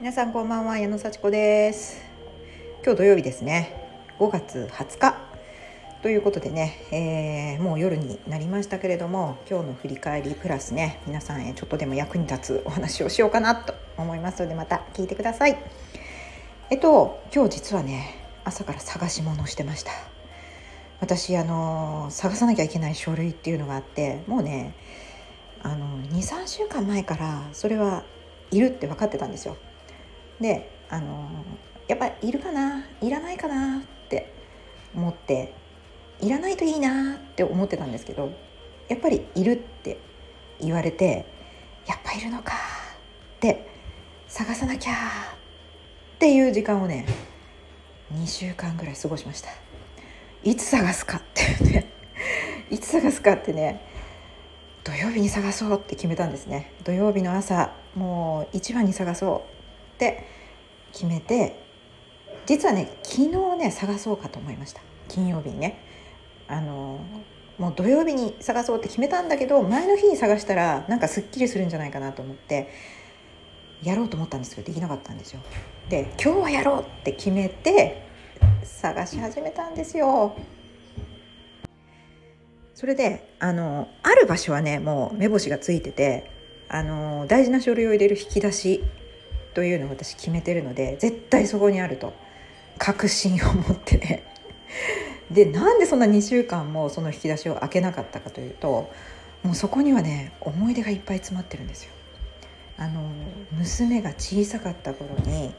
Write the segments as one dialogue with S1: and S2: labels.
S1: 皆さんこんばんは矢野幸子です。今日土曜日ですね。5月20日。ということでね、えー、もう夜になりましたけれども今日の振り返りプラスね皆さんへちょっとでも役に立つお話をしようかなと思いますのでまた聞いてください。えっと今日実はね朝から探し物をしてました。私あの探さなきゃいけない書類っていうのがあってもうねあの23週間前からそれはいるって分かってたんですよ。であのやっぱいるかないらないかなって思っていらないといいなって思ってたんですけどやっぱりいるって言われてやっぱいるのかって探さなきゃっていう時間をね2週間ぐらい過ごしました。いつ探すかっていうね いつ探すかってね土曜日に探そうって決めたんですね。土曜日の朝もう一番に探そうって決めて実はね昨日ね探そうかと思いました。金曜日にね。あのもう土曜日に探そうって決めたんだけど前の日に探したらなんかすっきりするんじゃないかなと思ってやろうと思ったんですけどできなかったんですよ。で今日はやろうって決めて探し始めたんですよ。それであのある場所はねもう目星がついててあの大事な書類を入れる引き出しというのを私決めてるので絶対そこにあると確信を持ってね でなんでそんな2週間もその引き出しを開けなかったかというともうそこにはね思い出がいっぱい詰まってるんですよ。あの娘が小さかった頃に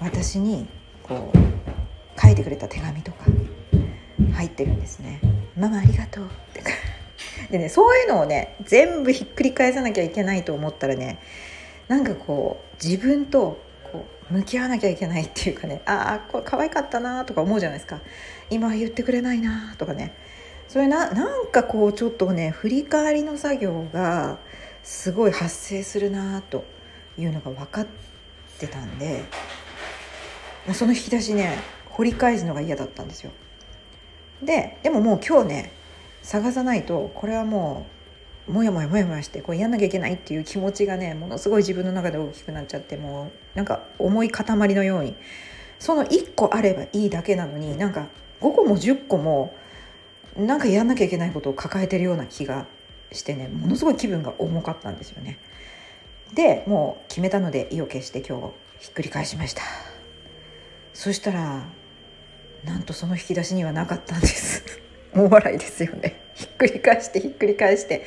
S1: 私にこう書いてくれた手紙とか入ってるんですね。ママありがとうってでねそういうのをね全部ひっくり返さなきゃいけないと思ったらねなんかこう自分とこう向き合わなきゃいけないっていうかねああこれ可愛かったなとか思うじゃないですか今は言ってくれないなとかねそれななんかこうちょっとね振り返りの作業がすごい発生するなというのが分かってたんでその引き出しね掘り返すのが嫌だったんですよ。ででももう今日ね探さないとこれはもうもやもやもやもやしてこうやんなきゃいけないっていう気持ちがねものすごい自分の中で大きくなっちゃってもうなんか重い塊のようにその1個あればいいだけなのになんか5個も10個もなんかやんなきゃいけないことを抱えてるような気がしてねものすごい気分が重かったんですよね。でもう決めたので意を決して今日ひっくり返しましたそしたらなんとその引き出しにはなかったんです大笑いですよね。ひっくり返してひっくり返して。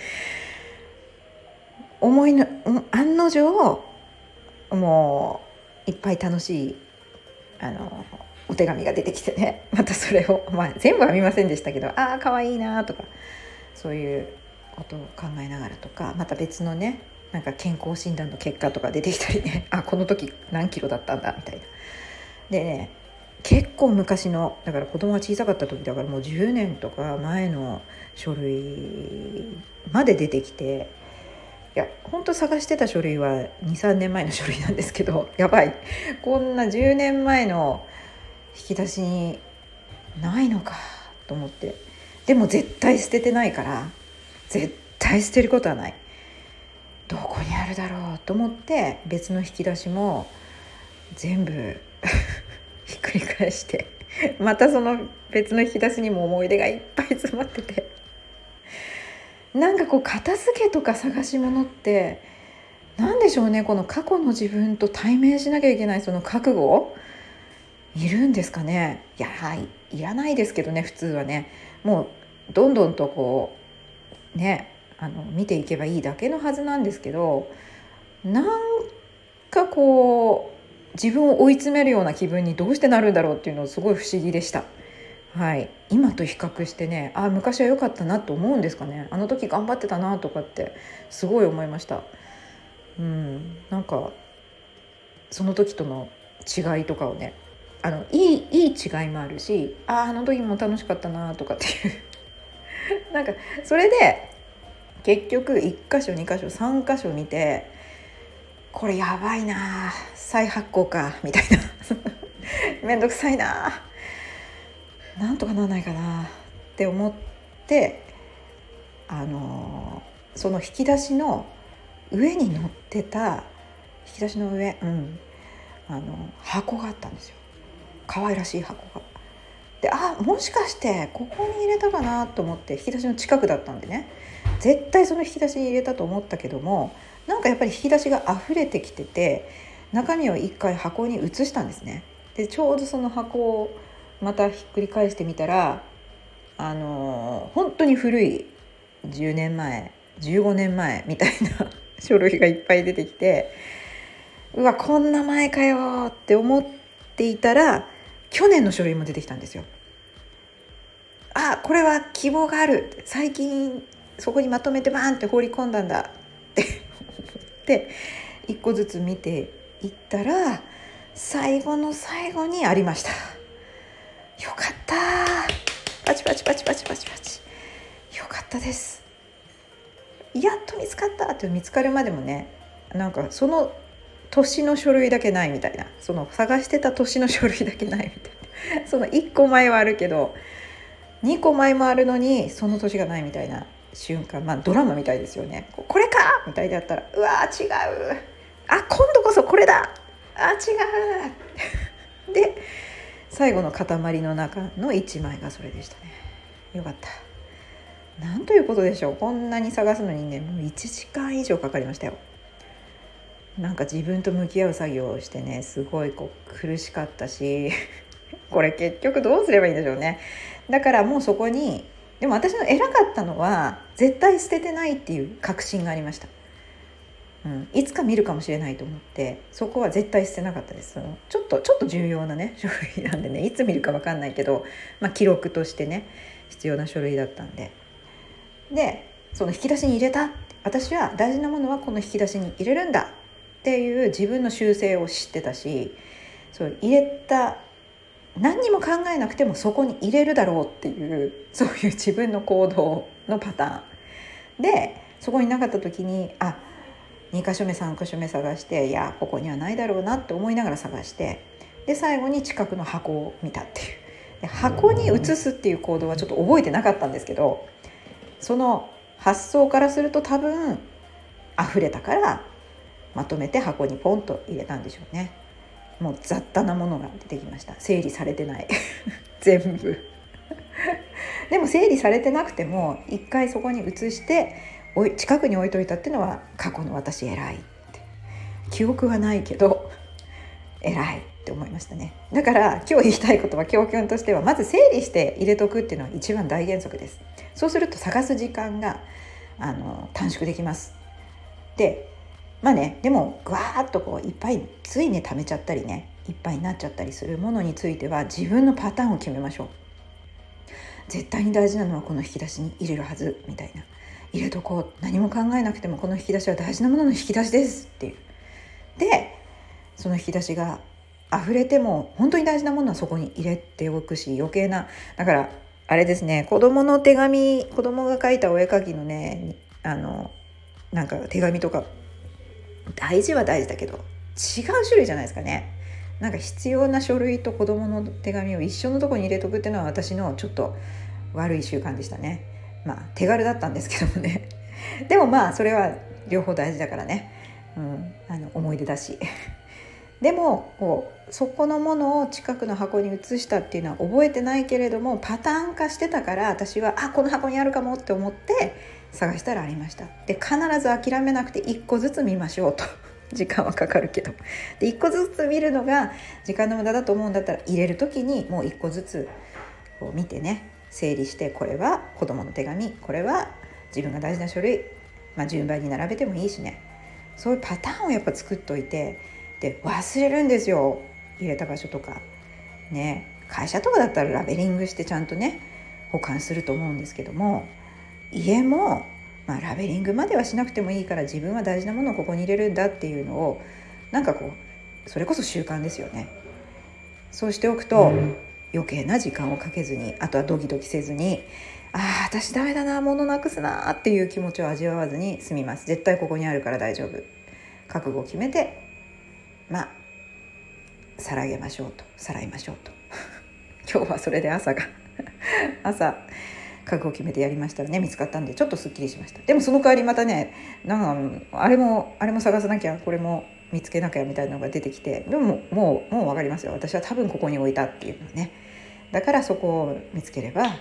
S1: 思いの案の定もういっぱい楽しいあのお手紙が出てきてね。またそれを、まあ、全部は見ませんでしたけどああかわいいなとかそういうことを考えながらとかまた別のねなんか健康診断の結果とか出てきたりね。あこの時何キロだったんだみたいな。でね結構昔のだから子供が小さかった時だからもう10年とか前の書類まで出てきていや本当探してた書類は23年前の書類なんですけど やばい。こんな10年前の引き出しにないのかと思って。でも絶対捨ててないから絶対捨てることはない。どこにあるだろうと思って別の引き出しも全部ひっくり返して またその別の引き出しにも思い出がいっぱい詰まってて。なんかこう片付けとか探し物って何でしょうねこの過去の自分と対面しなきゃいけないその覚悟？いるんですかね？いやはいらないですけどね普通はね。もうどんどんとこうねあの見ていけばいいだけのはずなんですけどなんかこう自分を追い詰めるような気分にどうしてなるんだろうっていうのすごい不思議でした。はい、今と比較してねあ昔は良かったなと思うんですかねあの時頑張ってたなとかってすごい思いました。うん、なんかその時との違いとかをねあのいいいい違いもあるしああの時も楽しかったなとかっていう なんかそれで結局1箇所2箇所3箇所見てこれやばいな。再発行かみたいな。めんどくさいな。なんとかならないかな。って思ってあのその引き出しの上に載ってた引き出しの上うん。あの箱があったんですよ。可愛らしい箱が。であもしかしてここに入れたかなと思って引き出しの近くだったんでね。絶対その引き出しに入れたと思ったけどもなんかやっぱり引き出しが溢れてきてて中身を一回箱に移したんですね。でちょうどその箱をまたひっくり返してみたらあの本当に古い10年前15年前みたいな 書類がいっぱい出てきてうわこんな前かよって思っていたら去年の書類も出てきたんですよ。あこれは希望がある最近そこにまとめてバーンって放り込んだんだって。思って一個ずつ見ていったら最後の最後にありました。よかった。パチパチパチパチパチパチ。よかったです。やっと見つかったって見つかるまでもねなんかその年の書類だけないみたいな。その探してた年の書類だけないみたいな。その1個前はあるけど2個前もあるのにその年がないみたいな。瞬間まあドラマみたいですよね。これか？みたいでやったらうわ違う。あ今度こそこれだ。あ違う。で最後の塊の中の1枚がそれでしたね。よかった。なんということでしょう。こんなに探すのにねもう1時間以上かかりましたよ。なんか自分と向き合う作業をしてねすごいこう苦しかったしこれ結局どうすればいいんでしょうね。だからもうそこにでも私の偉かったのは絶対捨ててないっていう確信がありました。うん、いつか見るかもしれないと思ってそこは絶対捨てなかったです。ちょっとちょっと重要なね 書類なんでねいつ見るか分かんないけど、まあ、記録としてね必要な書類だったんで。でその引き出しに入れた私は大事なものはこの引き出しに入れるんだっていう自分の習性を知ってたしそう入れた何にも考えなくてもそこに入れるだろうっていう そういう自分の行動のパターン。でそこになかった時にあ2箇所目3箇所目探していやここにはないだろうなって思いながら探してで最後に近くの箱を見たっていう。で箱に移すっていう行動はちょっと覚えてなかったんですけどその発想からすると多分溢れたからまとめて箱にポンと入れたんでしょうね。もう雑多なものが出てきました。整理されてない。全部。でも整理されてなくても一回そこに移して近くに置いといたっていうのは過去の私偉いって。記憶はないけど偉いって思いましたね。だから今日言いたいことは教訓としてはまず整理して入れとくっていうのは一番大原則です。そうすると探す時間があの短縮できます。でまあねでもぐわーっとこういっぱいついね貯めちゃったりねいっぱいになっちゃったりするものについては自分のパターンを決めましょう。絶対に大事なのはこの引き出しに入れるはずみたいな。入れとこう。何も考えなくてもこの引き出しは大事なものの引き出しですっていう。でその引き出しが溢れても本当に大事なものはそこに入れておくし余計な。だからあれですね子供の手紙子供が書いたお絵描きのねあのなんか手紙とか大事は大事だけど違う種類じゃないですかね。なんか必要な書類と子供の手紙を一緒のとこに入れとくっていうのは私のちょっと悪い習慣でしたね。まあ手軽だったんですけどもね。でもまあそれは両方大事だからね、うん、あの思い出だし。でもこうそこのものを近くの箱に移したっていうのは覚えてないけれどもパターン化してたから私はあこの箱にあるかもって思って探したらありました。で必ず諦めなくて1個ずつ見ましょうと。時間はかかるけど。で1個ずつ見るのが時間の無駄だと思うんだったら入れる時にもう1個ずつこう見てね。整理してこれは子供の手紙。これは自分が大事な書類、まあ、順番に並べてもいいしね。そういうパターンをやっぱ作っといて。で忘れるんですよ。入れた場所とか。ね。会社とかだったらラベリングしてちゃんとね保管すると思うんですけども。家も、まあ、ラベリングまではしなくてもいいから自分は大事なものをここに入れるんだっていうのをなんかこうそれこそ習慣ですよね。そうしておくと、余計な時間をかけずにあとはドキドキせずにああ私ダメだな物なくすなっていう気持ちを味わわずに済みます。絶対ここにあるから大丈夫。覚悟を決めてまあさらげましょうとさらいましょうと。今日はそれで朝が朝覚悟決めてやりましたらね見つかったんでちょっとすっきりしました。でもその代わりまたねなんかあれもあれも探さなきゃこれも見つけなきゃみたいなのが出てきてでももうもう分かりますよ。私は多分ここに置いたっていうのね。だからそこを見つければ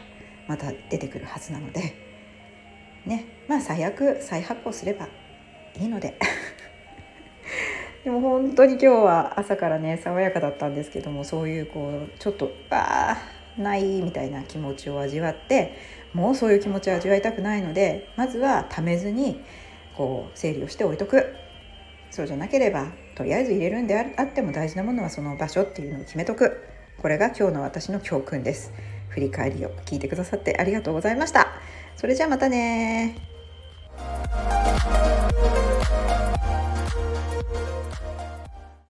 S1: また出てくるはずなので。ね。まあ最悪再発行すればいいので。でも本当に今日は朝からね爽やかだったんですけどもそういうこうちょっとああないみたいな気持ちを味わってもうそういう気持ちを味わいたくないのでまずはためずにこう整理をして置いとく。そうじゃなければとりあえず入れるんであっても大事なものはその場所っていうのを決めとく。これが今日の私の教訓です。振り返りを聞いてくださってありがとうございました。それじゃあまたね